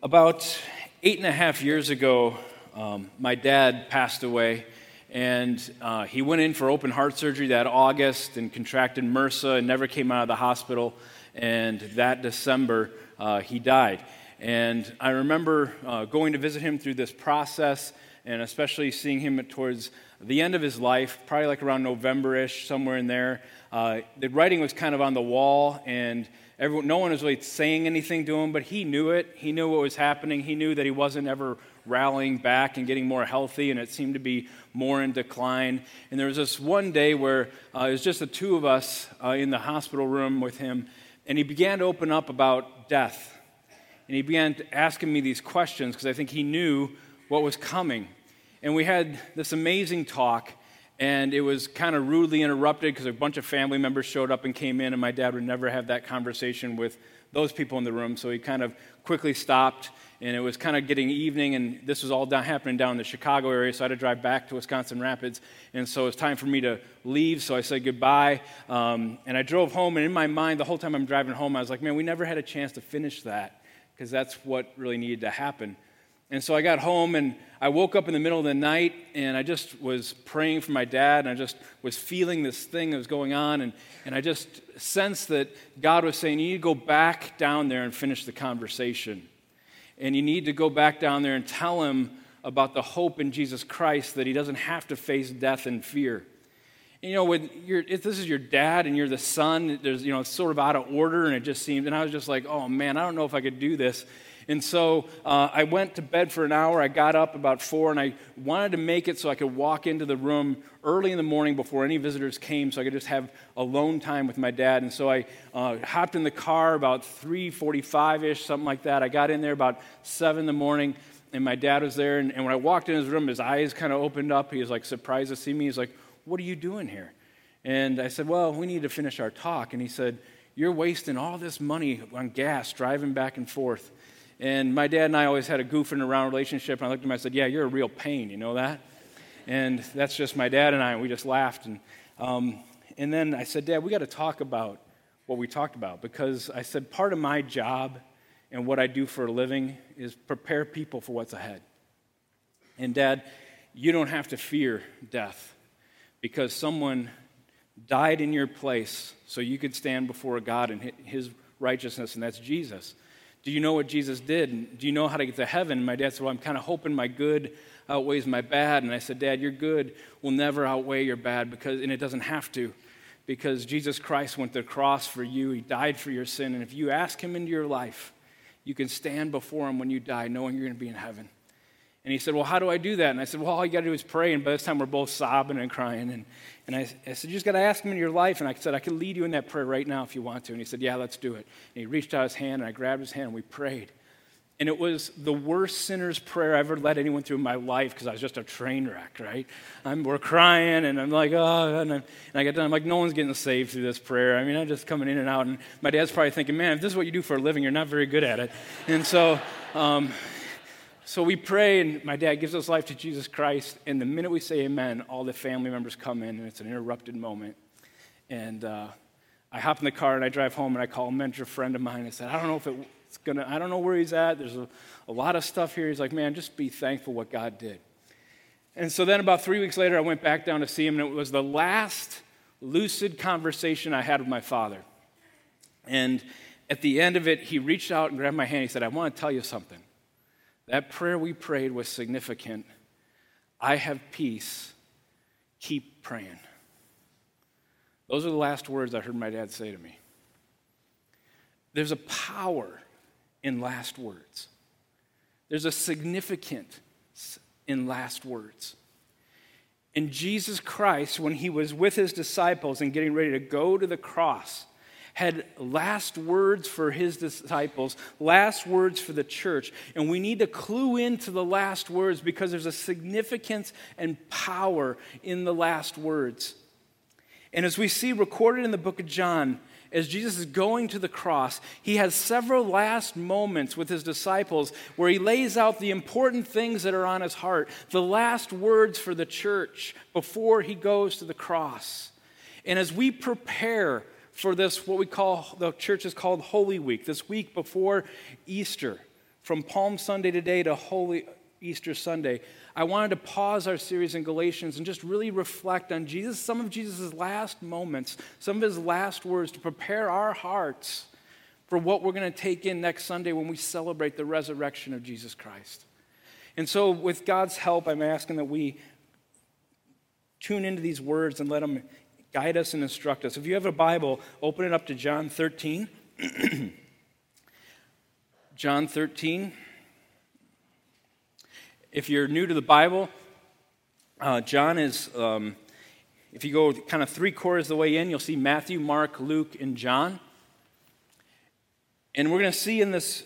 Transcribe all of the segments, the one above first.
About eight and a half years ago, um, my dad passed away, and uh, he went in for open heart surgery that August and contracted MRSA and never came out of the hospital. And that December, uh, he died. And I remember uh, going to visit him through this process, and especially seeing him towards the end of his life, probably like around November ish, somewhere in there. Uh, the writing was kind of on the wall, and Everyone, no one was really saying anything to him, but he knew it. He knew what was happening. He knew that he wasn't ever rallying back and getting more healthy, and it seemed to be more in decline. And there was this one day where uh, it was just the two of us uh, in the hospital room with him, and he began to open up about death. And he began asking me these questions because I think he knew what was coming. And we had this amazing talk and it was kind of rudely interrupted because a bunch of family members showed up and came in, and my dad would never have that conversation with those people in the room. So he kind of quickly stopped, and it was kind of getting evening, and this was all down, happening down in the Chicago area, so I had to drive back to Wisconsin Rapids. And so it was time for me to leave, so I said goodbye. Um, and I drove home, and in my mind, the whole time I'm driving home, I was like, man, we never had a chance to finish that because that's what really needed to happen. And so I got home and I woke up in the middle of the night and I just was praying for my dad and I just was feeling this thing that was going on. And, and I just sensed that God was saying, You need to go back down there and finish the conversation. And you need to go back down there and tell him about the hope in Jesus Christ that he doesn't have to face death and fear. And, you know, when you're, if this is your dad and you're the son, there's, you know, it's sort of out of order and it just seemed, and I was just like, oh man, I don't know if I could do this. And so uh, I went to bed for an hour. I got up about four, and I wanted to make it so I could walk into the room early in the morning before any visitors came, so I could just have alone time with my dad. And so I uh, hopped in the car about 3:45 ish, something like that. I got in there about seven in the morning and my dad was there. And, and, when I walked in his room, his eyes kind of opened up. He was like surprised to see me. He's like, What are you doing here? And I said, Well, we need to finish our talk. And he said, You're wasting all this money on gas driving back and forth. And my dad and I always had a goofing around relationship. And I looked at him and I said, Yeah, you're a real pain, you know that? And that's just my dad and I. And we just laughed. And, um, and then I said, Dad, we got to talk about what we talked about because I said, part of my job and what I do for a living is prepare people for what's ahead. And, Dad, you don't have to fear death because someone died in your place so you could stand before God and his righteousness, and that's Jesus. Do you know what Jesus did? Do you know how to get to heaven? My dad said, Well, I'm kind of hoping my good outweighs my bad. And I said, Dad, your good will never outweigh your bad because, and it doesn't have to, because Jesus Christ went to the cross for you. He died for your sin. And if you ask Him into your life, you can stand before Him when you die knowing you're going to be in heaven. And he said, Well, how do I do that? And I said, Well, all you got to do is pray. And by this time, we're both sobbing and crying. And, and I, I said, You just got to ask him in your life. And I said, I can lead you in that prayer right now if you want to. And he said, Yeah, let's do it. And he reached out his hand, and I grabbed his hand, and we prayed. And it was the worst sinner's prayer I ever led anyone through in my life because I was just a train wreck, right? I'm, we're crying, and I'm like, oh, and, and I done. I'm like, no one's getting saved through this prayer. I mean, I'm just coming in and out. And my dad's probably thinking, man, if this is what you do for a living, you're not very good at it. And so, um, so we pray, and my dad gives us life to Jesus Christ. And the minute we say amen, all the family members come in, and it's an interrupted moment. And uh, I hop in the car and I drive home, and I call a mentor friend of mine. I said, I don't know if it's gonna, I don't know where he's at. There's a, a lot of stuff here. He's like, man, just be thankful what God did. And so then about three weeks later, I went back down to see him, and it was the last lucid conversation I had with my father. And at the end of it, he reached out and grabbed my hand. He said, I want to tell you something. That prayer we prayed was significant. I have peace. Keep praying. Those are the last words I heard my dad say to me. There's a power in last words, there's a significance in last words. And Jesus Christ, when he was with his disciples and getting ready to go to the cross, had last words for his disciples, last words for the church. And we need to clue into the last words because there's a significance and power in the last words. And as we see recorded in the book of John, as Jesus is going to the cross, he has several last moments with his disciples where he lays out the important things that are on his heart, the last words for the church before he goes to the cross. And as we prepare for this, what we call, the church is called Holy Week, this week before Easter, from Palm Sunday today to Holy Easter Sunday, I wanted to pause our series in Galatians and just really reflect on Jesus, some of Jesus' last moments, some of his last words to prepare our hearts for what we're going to take in next Sunday when we celebrate the resurrection of Jesus Christ. And so, with God's help, I'm asking that we tune into these words and let them guide us and instruct us. If you have a Bible, open it up to John 13. John 13. If you're new to the Bible, uh, John is, um, if you go kind of three quarters of the way in, you'll see Matthew, Mark, Luke, and John. And we're going to see in this,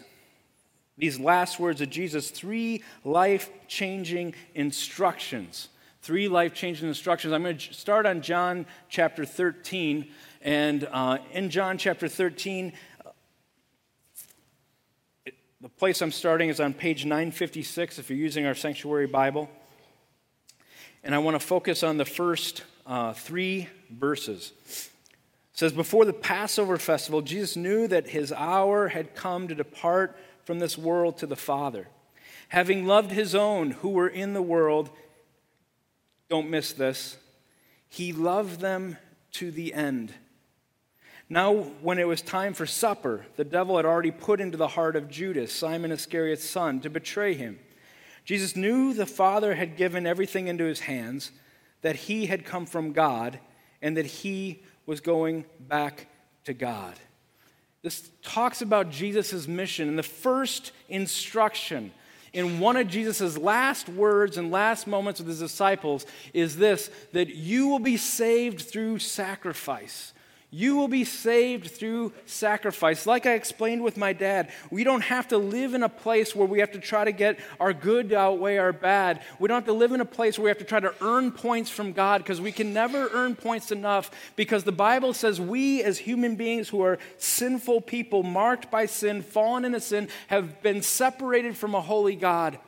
these last words of Jesus three life changing instructions. Three life changing instructions. I'm going to start on John chapter 13. And uh, in John chapter 13, the place I'm starting is on page 956 if you're using our sanctuary Bible. And I want to focus on the first uh, three verses. It says, Before the Passover festival, Jesus knew that his hour had come to depart from this world to the Father. Having loved his own who were in the world, don't miss this, he loved them to the end. Now, when it was time for supper, the devil had already put into the heart of Judas, Simon Iscariot's son, to betray him. Jesus knew the Father had given everything into his hands, that he had come from God, and that he was going back to God. This talks about Jesus' mission, and the first instruction in one of Jesus' last words and last moments with his disciples is this that you will be saved through sacrifice. You will be saved through sacrifice. Like I explained with my dad, we don't have to live in a place where we have to try to get our good to outweigh our bad. We don't have to live in a place where we have to try to earn points from God because we can never earn points enough because the Bible says we, as human beings who are sinful people, marked by sin, fallen into sin, have been separated from a holy God.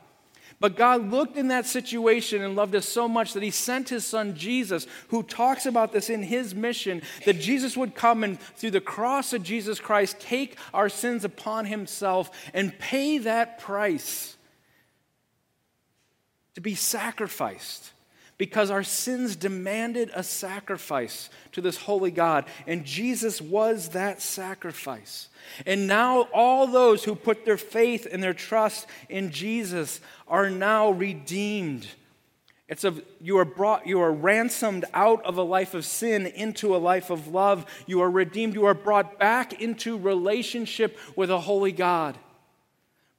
But God looked in that situation and loved us so much that He sent His Son Jesus, who talks about this in His mission that Jesus would come and, through the cross of Jesus Christ, take our sins upon Himself and pay that price to be sacrificed because our sins demanded a sacrifice to this holy God, and Jesus was that sacrifice. And now, all those who put their faith and their trust in Jesus are now redeemed. It's a, you are brought, you are ransomed out of a life of sin into a life of love. You are redeemed. You are brought back into relationship with a holy God.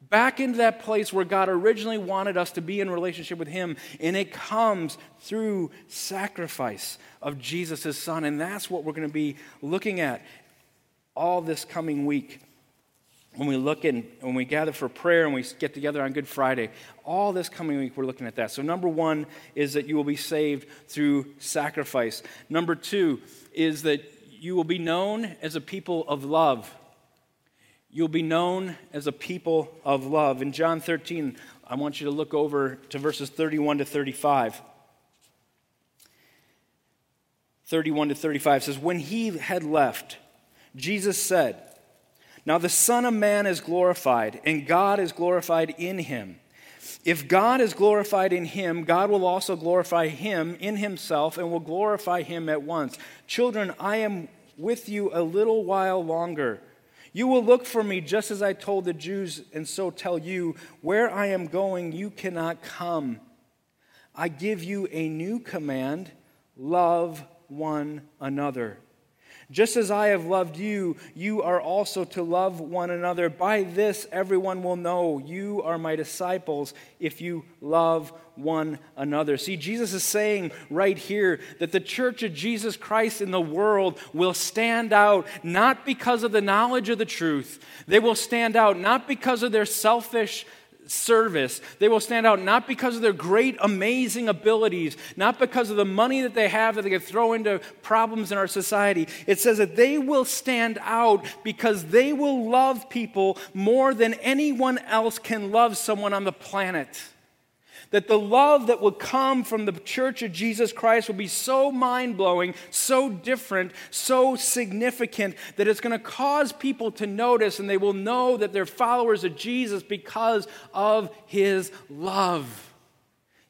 Back into that place where God originally wanted us to be in relationship with Him. And it comes through sacrifice of Jesus' Son. And that's what we're going to be looking at all this coming week when we look in, when we gather for prayer and we get together on Good Friday, all this coming week we're looking at that. So, number one is that you will be saved through sacrifice. Number two is that you will be known as a people of love. You'll be known as a people of love. In John 13, I want you to look over to verses 31 to 35. 31 to 35 says, When he had left, Jesus said, Now the Son of Man is glorified, and God is glorified in him. If God is glorified in him, God will also glorify him in himself and will glorify him at once. Children, I am with you a little while longer. You will look for me just as I told the Jews, and so tell you, Where I am going, you cannot come. I give you a new command love one another. Just as I have loved you, you are also to love one another. By this, everyone will know you are my disciples if you love one another. See, Jesus is saying right here that the church of Jesus Christ in the world will stand out not because of the knowledge of the truth, they will stand out not because of their selfish service. They will stand out not because of their great, amazing abilities, not because of the money that they have that they can throw into problems in our society. It says that they will stand out because they will love people more than anyone else can love someone on the planet. That the love that will come from the church of Jesus Christ will be so mind blowing, so different, so significant that it's going to cause people to notice and they will know that they're followers of Jesus because of his love.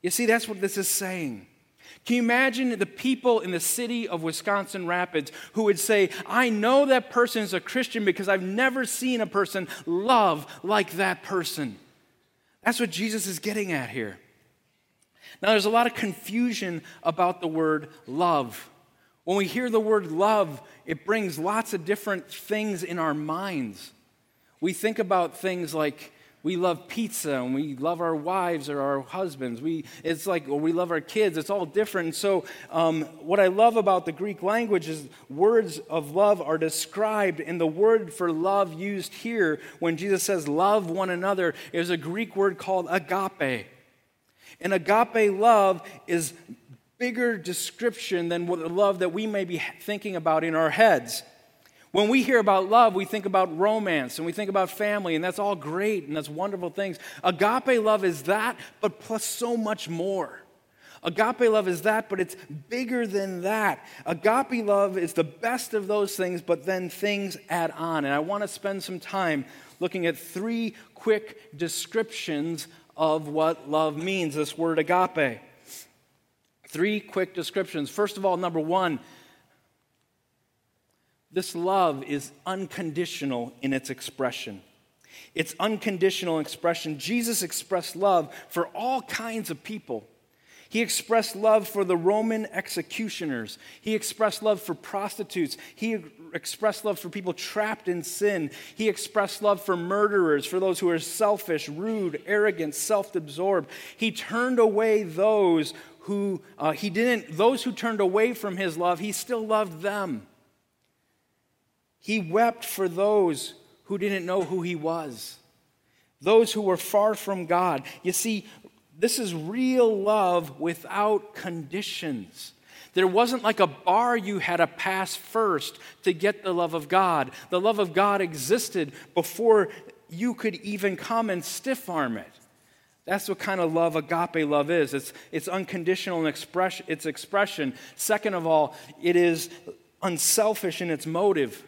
You see, that's what this is saying. Can you imagine the people in the city of Wisconsin Rapids who would say, I know that person is a Christian because I've never seen a person love like that person? That's what Jesus is getting at here. Now, there's a lot of confusion about the word love. When we hear the word love, it brings lots of different things in our minds. We think about things like we love pizza and we love our wives or our husbands. We, it's like, or we love our kids. It's all different. So, um, what I love about the Greek language is words of love are described, and the word for love used here when Jesus says love one another is a Greek word called agape. And agape love is bigger description than the love that we may be thinking about in our heads. When we hear about love, we think about romance and we think about family, and that's all great and that's wonderful things. Agape love is that, but plus so much more. Agape love is that, but it's bigger than that. Agape love is the best of those things, but then things add on. And I want to spend some time looking at three quick descriptions of what love means this word agape. Three quick descriptions. First of all, number one, this love is unconditional in its expression. It's unconditional expression. Jesus expressed love for all kinds of people. He expressed love for the Roman executioners. He expressed love for prostitutes. He expressed love for people trapped in sin. He expressed love for murderers, for those who are selfish, rude, arrogant, self absorbed. He turned away those who uh, he didn't, those who turned away from his love, he still loved them. He wept for those who didn't know who he was, those who were far from God. You see, this is real love without conditions. There wasn't like a bar you had to pass first to get the love of God. The love of God existed before you could even come and stiff arm it. That's what kind of love agape love is. It's, it's unconditional in express, its expression. Second of all, it is unselfish in its motive.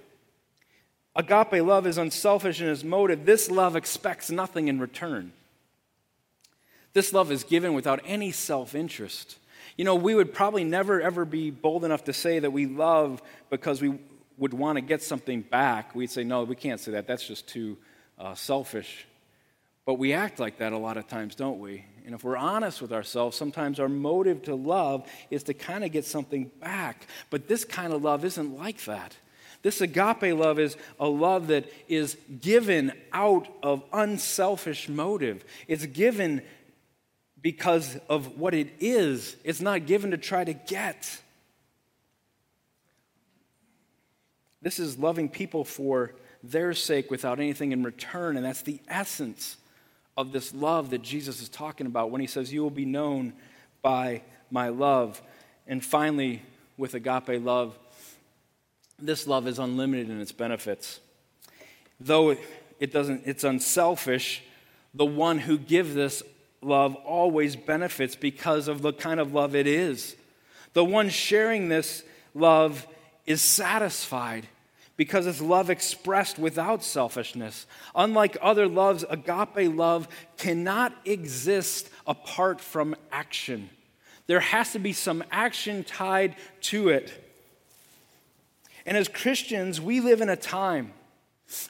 Agape love is unselfish in its motive. This love expects nothing in return. This love is given without any self interest. You know, we would probably never ever be bold enough to say that we love because we would want to get something back. We'd say, no, we can't say that. That's just too uh, selfish. But we act like that a lot of times, don't we? And if we're honest with ourselves, sometimes our motive to love is to kind of get something back. But this kind of love isn't like that. This agape love is a love that is given out of unselfish motive. It's given because of what it is, it's not given to try to get. This is loving people for their sake without anything in return, and that's the essence of this love that Jesus is talking about when he says, You will be known by my love. And finally, with agape love, this love is unlimited in its benefits. Though it doesn't, it's unselfish, the one who gives this love always benefits because of the kind of love it is. The one sharing this love is satisfied because it's love expressed without selfishness. Unlike other loves, agape love cannot exist apart from action. There has to be some action tied to it. And as Christians, we live in a time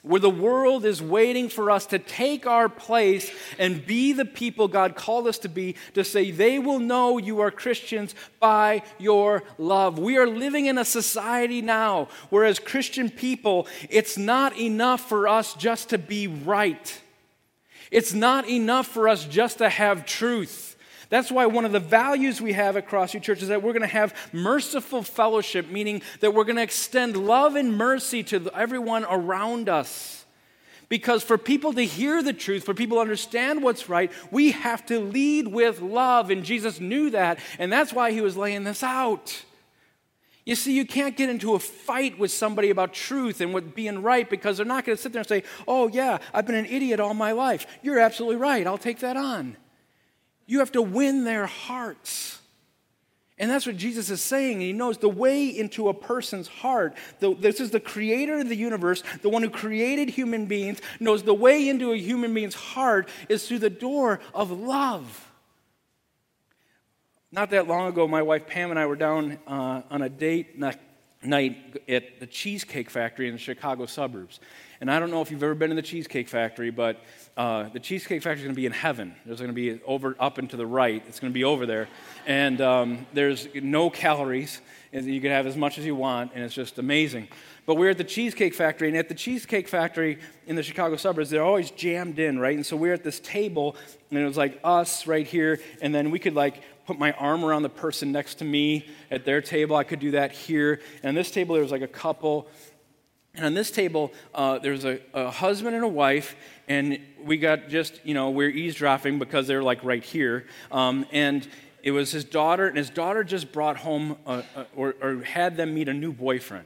where the world is waiting for us to take our place and be the people God called us to be, to say, they will know you are Christians by your love. We are living in a society now where, as Christian people, it's not enough for us just to be right, it's not enough for us just to have truth. That's why one of the values we have at Crossview Church is that we're going to have merciful fellowship, meaning that we're going to extend love and mercy to everyone around us. Because for people to hear the truth, for people to understand what's right, we have to lead with love. And Jesus knew that, and that's why he was laying this out. You see, you can't get into a fight with somebody about truth and what being right because they're not going to sit there and say, Oh, yeah, I've been an idiot all my life. You're absolutely right. I'll take that on. You have to win their hearts. And that's what Jesus is saying. He knows the way into a person's heart. this is the creator of the universe, the one who created human beings, knows the way into a human being's heart is through the door of love. Not that long ago, my wife Pam and I were down uh, on a date night at the Cheesecake Factory in the Chicago suburbs. And I don't know if you've ever been in the Cheesecake Factory, but uh, the Cheesecake Factory is going to be in heaven. There's going to be over up and to the right. It's going to be over there. And um, there's no calories. And you can have as much as you want, and it's just amazing. But we're at the Cheesecake Factory, and at the Cheesecake Factory in the Chicago suburbs, they're always jammed in, right? And so we're at this table, and it was like us right here, and then we could like put my arm around the person next to me at their table. I could do that here. And this table, there was like a couple. And on this table, uh, there was a, a, husband and a wife, and we got just, you know, we're eavesdropping because they're like right here. Um, and it was his daughter, and his daughter just brought home a, a, or, or had them meet a new boyfriend.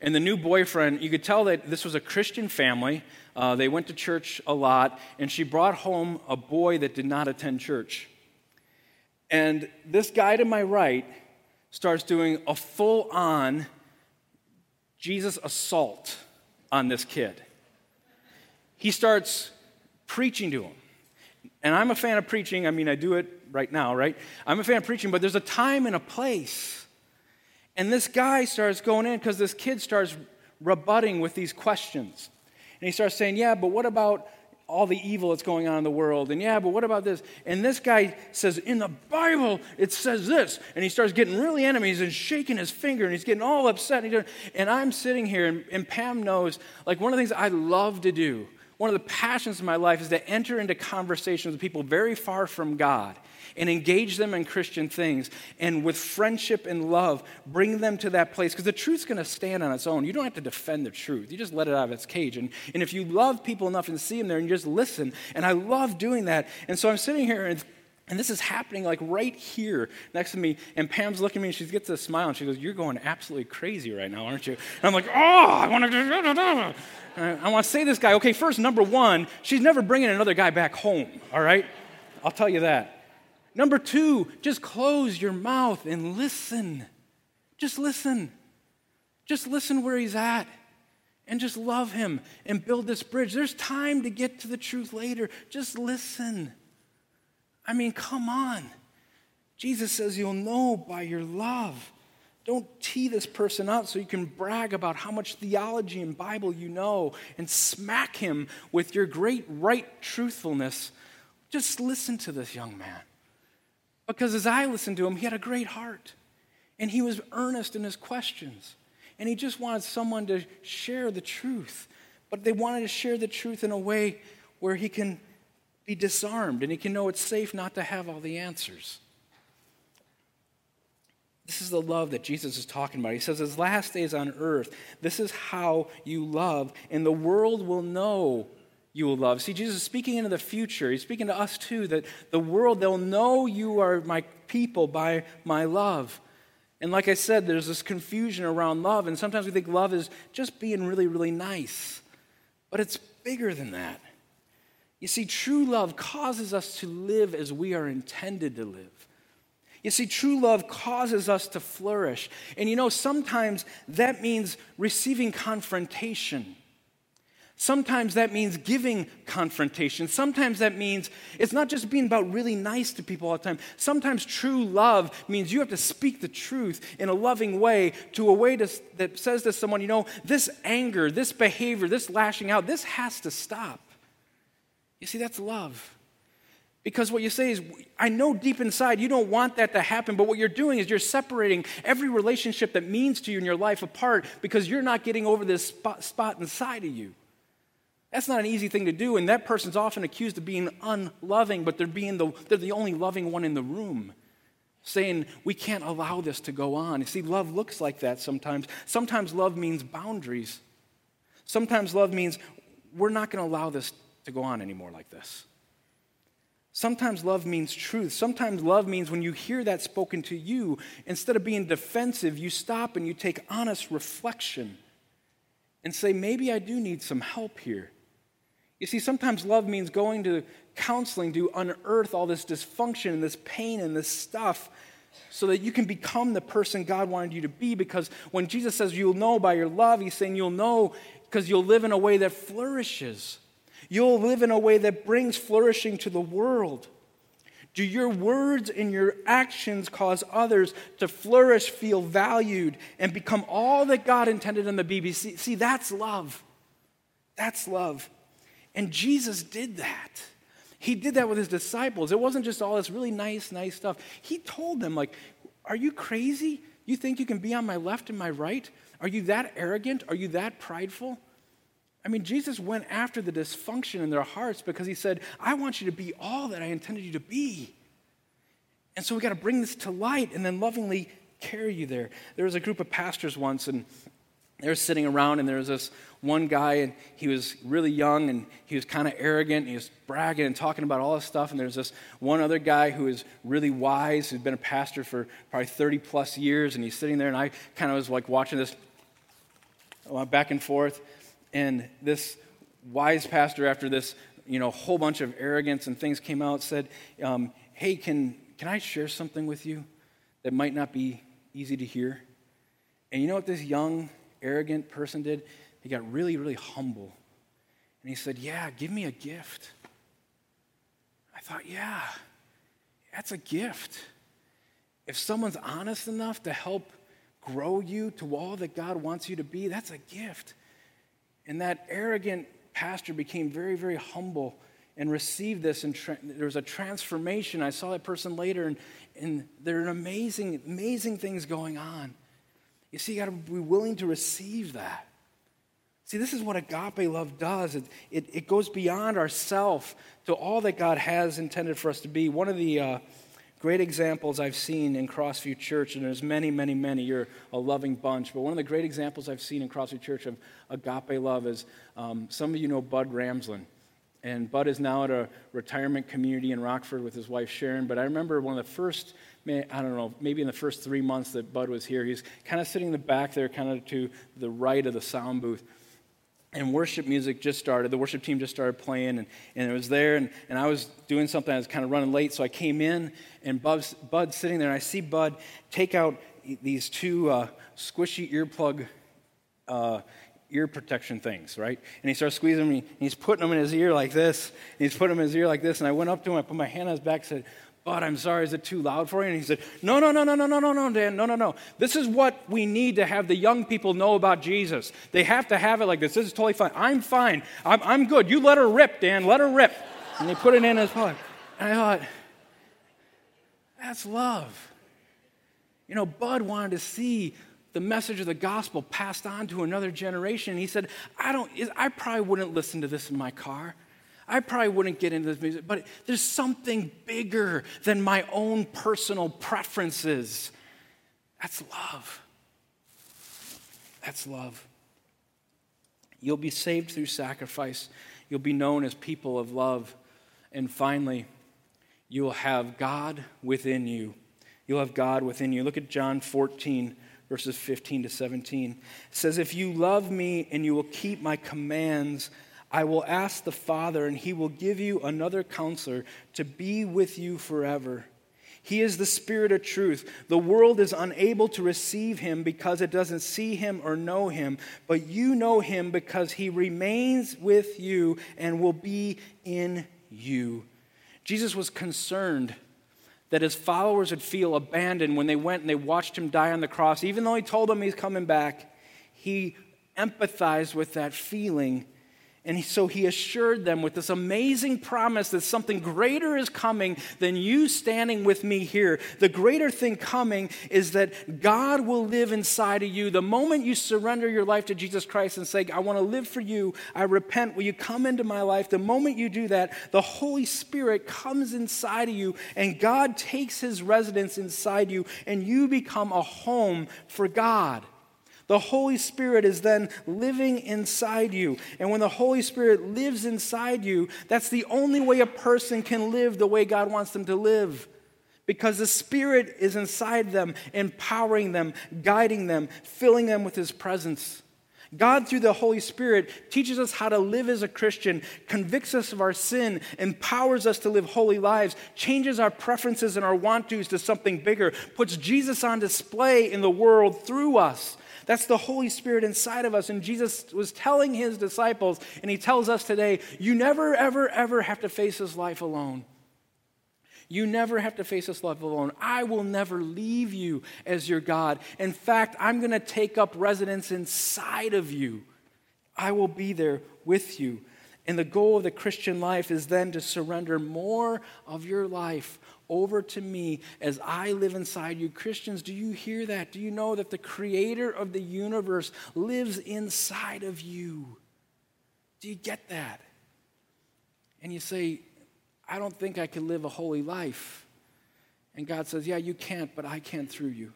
And the new boyfriend, you could tell that this was a Christian family. Uh, they went to church a lot, and she brought home a boy that did not attend church. And this guy to my right starts doing a full on Jesus assault on this kid. He starts preaching to him. And I'm a fan of preaching. I mean, I do it right now, right? I'm a fan of preaching, but there's a time and a place. And this guy starts going in because this kid starts rebutting with these questions. And he starts saying, Yeah, but what about all the evil that's going on in the world. And yeah, but what about this? And this guy says, in the Bible, it says this. And he starts getting really enemies and shaking his finger and he's getting all upset. And, and I'm sitting here, and, and Pam knows, like, one of the things I love to do, one of the passions of my life is to enter into conversations with people very far from God and engage them in Christian things and with friendship and love, bring them to that place. Because the truth's going to stand on its own. You don't have to defend the truth, you just let it out of its cage. And, and if you love people enough and see them there and you just listen, and I love doing that. And so I'm sitting here and and this is happening like right here next to me. And Pam's looking at me and she gets a smile and she goes, You're going absolutely crazy right now, aren't you? And I'm like, Oh, I want to. I want to say this guy. Okay, first, number one, she's never bringing another guy back home, all right? I'll tell you that. Number two, just close your mouth and listen. Just listen. Just listen where he's at and just love him and build this bridge. There's time to get to the truth later. Just listen. I mean, come on. Jesus says you'll know by your love. Don't tee this person up so you can brag about how much theology and Bible you know and smack him with your great right truthfulness. Just listen to this young man. Because as I listened to him, he had a great heart. And he was earnest in his questions. And he just wanted someone to share the truth. But they wanted to share the truth in a way where he can be disarmed and he can know it's safe not to have all the answers. This is the love that Jesus is talking about. He says, His last days on earth, this is how you love, and the world will know you will love. See, Jesus is speaking into the future. He's speaking to us too, that the world, they'll know you are my people by my love. And like I said, there's this confusion around love, and sometimes we think love is just being really, really nice. But it's bigger than that. You see, true love causes us to live as we are intended to live. You see, true love causes us to flourish. And you know, sometimes that means receiving confrontation. Sometimes that means giving confrontation. Sometimes that means it's not just being about really nice to people all the time. Sometimes true love means you have to speak the truth in a loving way to a way to, that says to someone, you know, this anger, this behavior, this lashing out, this has to stop. You see, that's love. Because what you say is, I know deep inside you don't want that to happen, but what you're doing is you're separating every relationship that means to you in your life apart because you're not getting over this spot, spot inside of you. That's not an easy thing to do, and that person's often accused of being unloving, but they're, being the, they're the only loving one in the room, saying, We can't allow this to go on. You see, love looks like that sometimes. Sometimes love means boundaries. Sometimes love means we're not going to allow this to go on anymore like this. Sometimes love means truth. Sometimes love means when you hear that spoken to you, instead of being defensive, you stop and you take honest reflection and say, maybe I do need some help here. You see, sometimes love means going to counseling to unearth all this dysfunction and this pain and this stuff so that you can become the person God wanted you to be. Because when Jesus says you'll know by your love, he's saying you'll know because you'll live in a way that flourishes. You'll live in a way that brings flourishing to the world. Do your words and your actions cause others to flourish, feel valued, and become all that God intended to be? See, see that's love. That's love. And Jesus did that. He did that with his disciples. It wasn't just all this really nice, nice stuff. He told them, like, are you crazy? You think you can be on my left and my right? Are you that arrogant? Are you that prideful? I mean, Jesus went after the dysfunction in their hearts because he said, I want you to be all that I intended you to be. And so we got to bring this to light and then lovingly carry you there. There was a group of pastors once, and they were sitting around, and there was this one guy, and he was really young, and he was kind of arrogant, and he was bragging and talking about all this stuff. And there's this one other guy who is really wise, who's been a pastor for probably 30 plus years, and he's sitting there, and I kind of was like watching this uh, back and forth. And this wise pastor, after this, you know, whole bunch of arrogance and things came out, said, um, "Hey, can can I share something with you that might not be easy to hear?" And you know what this young arrogant person did? He got really, really humble. And he said, Yeah, give me a gift. I thought, Yeah, that's a gift. If someone's honest enough to help grow you to all that God wants you to be, that's a gift. And that arrogant pastor became very, very humble and received this. And tra- there was a transformation. I saw that person later, and, and there are amazing, amazing things going on. You see, you got to be willing to receive that. See, this is what agape love does. It, it, it goes beyond ourself to all that God has intended for us to be. One of the uh, great examples I've seen in Crossview Church, and there's many, many, many, you're a loving bunch, but one of the great examples I've seen in Crossview Church of agape love is um, some of you know Bud Ramslin. And Bud is now at a retirement community in Rockford with his wife Sharon. But I remember one of the first I don't know, maybe in the first three months that Bud was here, he's kind of sitting in the back there, kind of to the right of the sound booth. And worship music just started. The worship team just started playing, and, and it was there. And, and I was doing something. I was kind of running late, so I came in, and Bud's, Bud's sitting there. And I see Bud take out these two uh, squishy earplug uh, ear protection things, right? And he starts squeezing me, and he's putting them in his ear like this. And he's putting them in his ear like this. And I went up to him, I put my hand on his back, said, but I'm sorry, is it too loud for you? And he said, No, no, no, no, no, no, no, no, Dan, no, no, no. This is what we need to have the young people know about Jesus. They have to have it like this. This is totally fine. I'm fine. I'm, I'm good. You let her rip, Dan. Let her rip. And he put it in his pocket. And I thought, That's love. You know, Bud wanted to see the message of the gospel passed on to another generation. He said, I don't, I probably wouldn't listen to this in my car. I probably wouldn't get into this music, but there's something bigger than my own personal preferences. That's love. That's love. You'll be saved through sacrifice. You'll be known as people of love. And finally, you will have God within you. You'll have God within you. Look at John 14, verses 15 to 17. It says, If you love me and you will keep my commands, I will ask the Father, and he will give you another counselor to be with you forever. He is the Spirit of truth. The world is unable to receive him because it doesn't see him or know him, but you know him because he remains with you and will be in you. Jesus was concerned that his followers would feel abandoned when they went and they watched him die on the cross. Even though he told them he's coming back, he empathized with that feeling and so he assured them with this amazing promise that something greater is coming than you standing with me here. The greater thing coming is that God will live inside of you. The moment you surrender your life to Jesus Christ and say, I want to live for you, I repent, will you come into my life? The moment you do that, the Holy Spirit comes inside of you and God takes his residence inside you and you become a home for God. The Holy Spirit is then living inside you. And when the Holy Spirit lives inside you, that's the only way a person can live the way God wants them to live. Because the Spirit is inside them, empowering them, guiding them, filling them with His presence. God, through the Holy Spirit, teaches us how to live as a Christian, convicts us of our sin, empowers us to live holy lives, changes our preferences and our want tos to something bigger, puts Jesus on display in the world through us. That's the Holy Spirit inside of us. And Jesus was telling his disciples, and he tells us today, you never, ever, ever have to face this life alone. You never have to face this life alone. I will never leave you as your God. In fact, I'm going to take up residence inside of you. I will be there with you. And the goal of the Christian life is then to surrender more of your life over to me as I live inside you. Christians, do you hear that? Do you know that the creator of the universe lives inside of you? Do you get that? And you say, I don't think I can live a holy life. And God says, Yeah, you can't, but I can through you.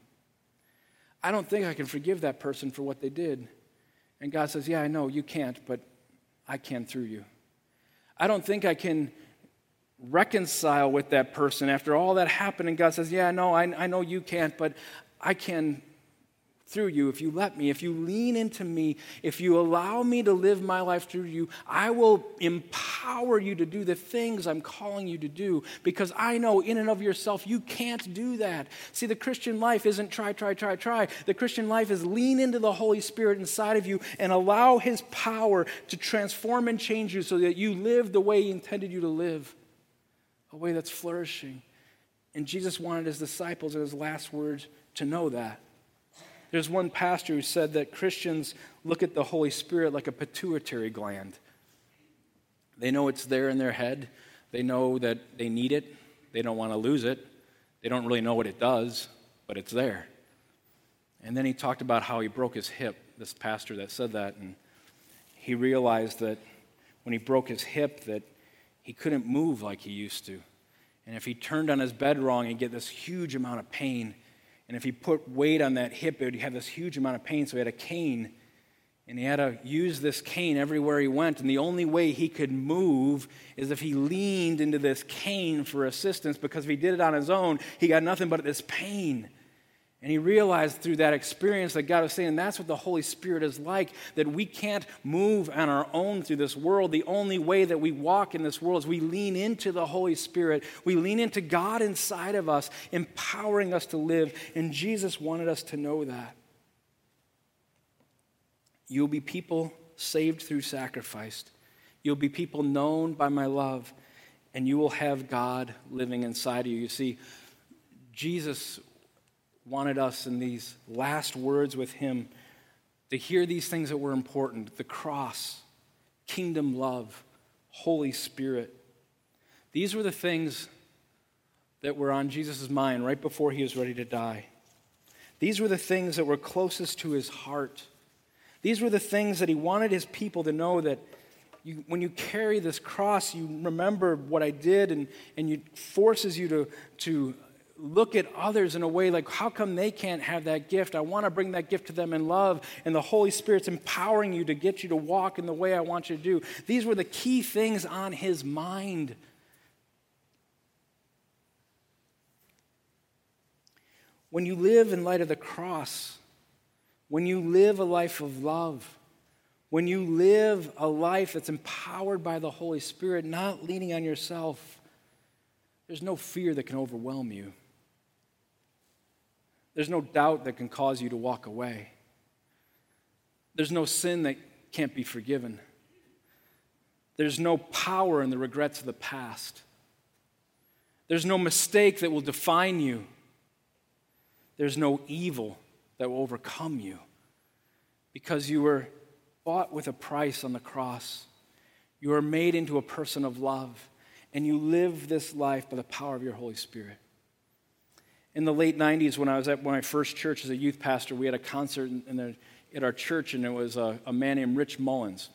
I don't think I can forgive that person for what they did. And God says, Yeah, I know you can't, but I can through you. I don't think I can reconcile with that person after all that happened. And God says, Yeah, no, I, I know you can't, but I can through you, if you let me, if you lean into me, if you allow me to live my life through you, I will empower you to do the things I'm calling you to do because I know in and of yourself you can't do that. See, the Christian life isn't try, try, try, try. The Christian life is lean into the Holy Spirit inside of you and allow His power to transform and change you so that you live the way He intended you to live, a way that's flourishing. And Jesus wanted His disciples in His last words to know that. There's one pastor who said that Christians look at the Holy Spirit like a pituitary gland. They know it's there in their head, they know that they need it, they don't want to lose it, they don't really know what it does, but it's there. And then he talked about how he broke his hip, this pastor that said that, and he realized that when he broke his hip that he couldn't move like he used to. And if he turned on his bed wrong, he'd get this huge amount of pain and if he put weight on that hip, it would have this huge amount of pain. So he had a cane, and he had to use this cane everywhere he went. And the only way he could move is if he leaned into this cane for assistance, because if he did it on his own, he got nothing but this pain. And he realized through that experience that God was saying that's what the Holy Spirit is like, that we can't move on our own through this world. The only way that we walk in this world is we lean into the Holy Spirit. We lean into God inside of us, empowering us to live. And Jesus wanted us to know that. You'll be people saved through sacrifice. You'll be people known by my love, and you will have God living inside of you. You see, Jesus wanted us in these last words with him to hear these things that were important the cross, kingdom love, Holy Spirit. These were the things that were on Jesus' mind right before he was ready to die. These were the things that were closest to his heart. These were the things that he wanted his people to know that you, when you carry this cross, you remember what I did, and, and it forces you to, to look at others in a way like, how come they can't have that gift? I want to bring that gift to them in love, and the Holy Spirit's empowering you to get you to walk in the way I want you to do. These were the key things on his mind. When you live in light of the cross, when you live a life of love, when you live a life that's empowered by the Holy Spirit, not leaning on yourself, there's no fear that can overwhelm you. There's no doubt that can cause you to walk away. There's no sin that can't be forgiven. There's no power in the regrets of the past. There's no mistake that will define you. There's no evil that will overcome you because you were bought with a price on the cross. You are made into a person of love, and you live this life by the power of your Holy Spirit in the late 90s when I was at my first church as a youth pastor, we had a concert in the, at our church, and it was a, a, man named Rich Mullins.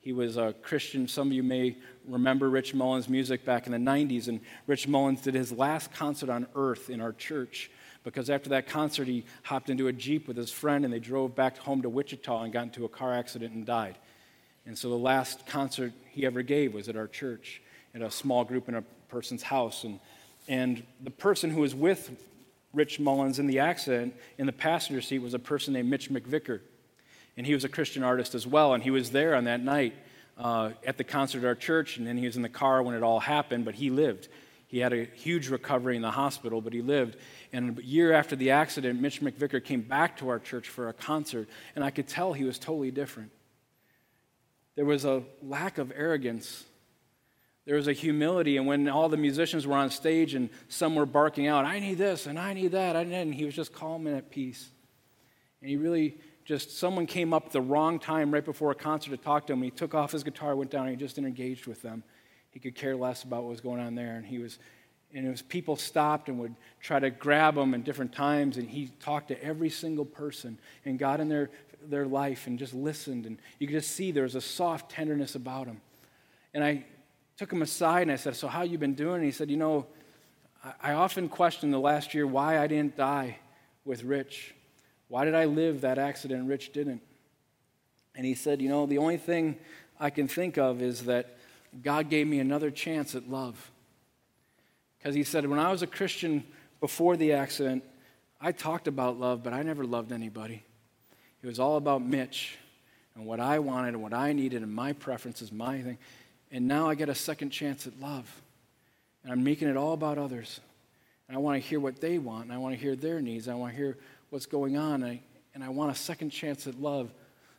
He was a Christian. Some of you may remember Rich Mullins' music back in the 90s, and Rich Mullins did his last concert on earth in our church because after that concert, he hopped into a Jeep with his friend, and they drove back home to Wichita and got into a car accident and died. And so the last concert he ever gave was at our church, in a small group in a person's house. And, and the person who was with Rich Mullins in the accident in the passenger seat was a person named Mitch McVicker. And he was a Christian artist as well, and he was there on that night uh, at the concert at our church, and then he was in the car when it all happened, but he lived. He had a huge recovery in the hospital, but he lived. And a year after the accident, Mitch McVicker came back to our church for a concert, and I could tell he was totally different. There was a lack of arrogance. There was a humility, and when all the musicians were on stage and some were barking out, I need this and I need that, and he was just calm and at peace. And he really just, someone came up the wrong time right before a concert to talk to him. He took off his guitar, went down, and he just engaged with them. He could care less about what was going on there. And he was, and it was people stopped and would try to grab him at different times. And he talked to every single person and got in their, their life and just listened. And you could just see there was a soft tenderness about him. And I took him aside and I said, So, how you been doing? And he said, You know, I often question the last year why I didn't die with Rich. Why did I live that accident Rich didn't? And he said, You know, the only thing I can think of is that God gave me another chance at love. Because he said, when I was a Christian before the accident, I talked about love, but I never loved anybody. It was all about Mitch and what I wanted and what I needed and my preferences, my thing. And now I get a second chance at love. And I'm making it all about others. And I want to hear what they want, and I want to hear their needs. I want to hear what's going on, and I, and I want a second chance at love.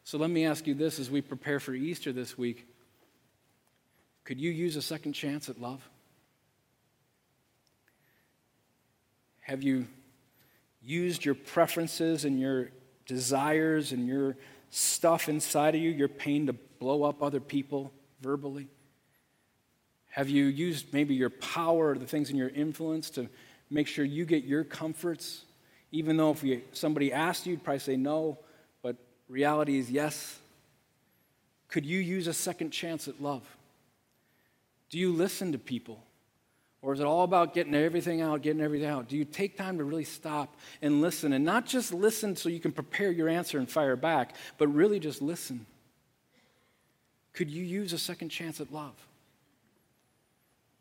So let me ask you this as we prepare for Easter this week could you use a second chance at love? Have you used your preferences and your desires and your stuff inside of you, your pain to blow up other people verbally? Have you used maybe your power or the things in your influence to make sure you get your comforts? Even though if somebody asked you, you'd probably say no, but reality is yes. Could you use a second chance at love? Do you listen to people? Or is it all about getting everything out, getting everything out? Do you take time to really stop and listen? And not just listen so you can prepare your answer and fire back, but really just listen. Could you use a second chance at love?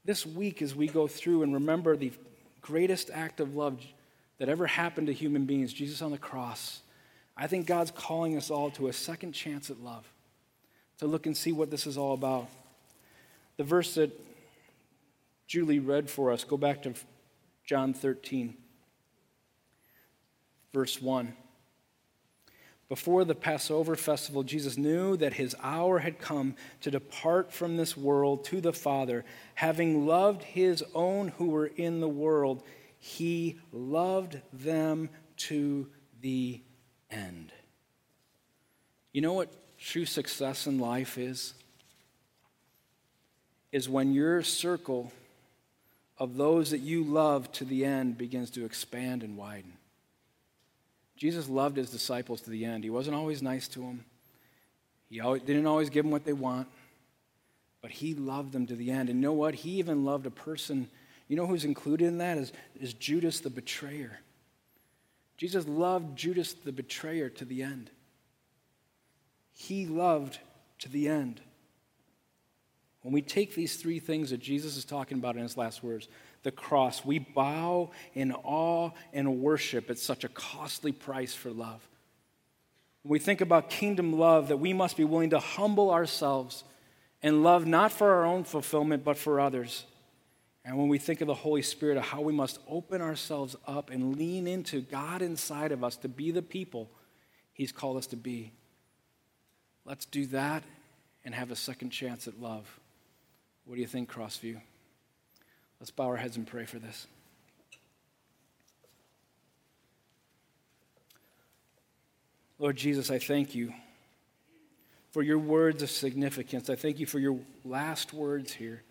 This week, as we go through and remember the greatest act of love that ever happened to human beings, Jesus on the cross, I think God's calling us all to a second chance at love, to look and see what this is all about. The verse that Julie read for us, go back to John 13, verse 1. Before the Passover festival, Jesus knew that his hour had come to depart from this world to the Father. Having loved his own who were in the world, he loved them to the end. You know what true success in life is? is when your circle of those that you love to the end begins to expand and widen. Jesus loved his disciples to the end. He wasn't always nice to them, he didn't always give them what they want, but he loved them to the end. And know what? He even loved a person. You know who's included in that? Is, is Judas the betrayer. Jesus loved Judas the betrayer to the end. He loved to the end. When we take these three things that Jesus is talking about in his last words the cross, we bow in awe and worship at such a costly price for love. When we think about kingdom love, that we must be willing to humble ourselves and love not for our own fulfillment, but for others. And when we think of the Holy Spirit, of how we must open ourselves up and lean into God inside of us to be the people He's called us to be. Let's do that and have a second chance at love. What do you think, Crossview? Let's bow our heads and pray for this. Lord Jesus, I thank you for your words of significance. I thank you for your last words here.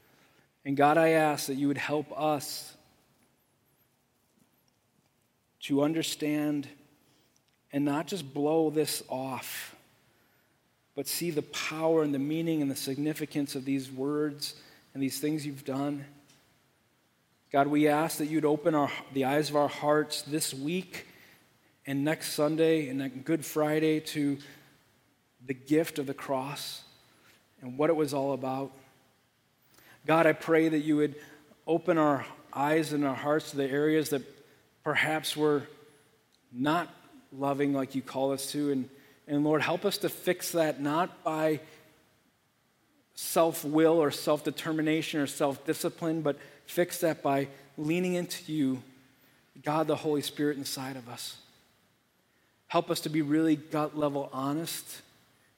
And God, I ask that you would help us to understand and not just blow this off, but see the power and the meaning and the significance of these words and these things you've done. God, we ask that you'd open our, the eyes of our hearts this week and next Sunday and Good Friday to the gift of the cross and what it was all about. God, I pray that you would open our eyes and our hearts to the areas that perhaps we're not loving like you call us to, and, And Lord, help us to fix that not by self will or self determination or self discipline, but fix that by leaning into you, God the Holy Spirit inside of us. Help us to be really gut level honest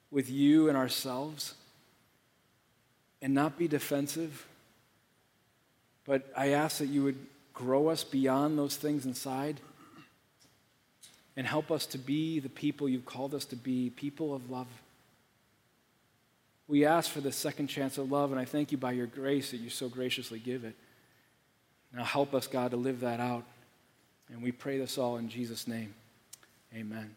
with you and ourselves and not be defensive. But I ask that you would grow us beyond those things inside and help us to be the people you've called us to be, people of love. We ask for the second chance of love, and I thank you by your grace that you so graciously give it. Now help us, God, to live that out. And we pray this all in Jesus' name. Amen.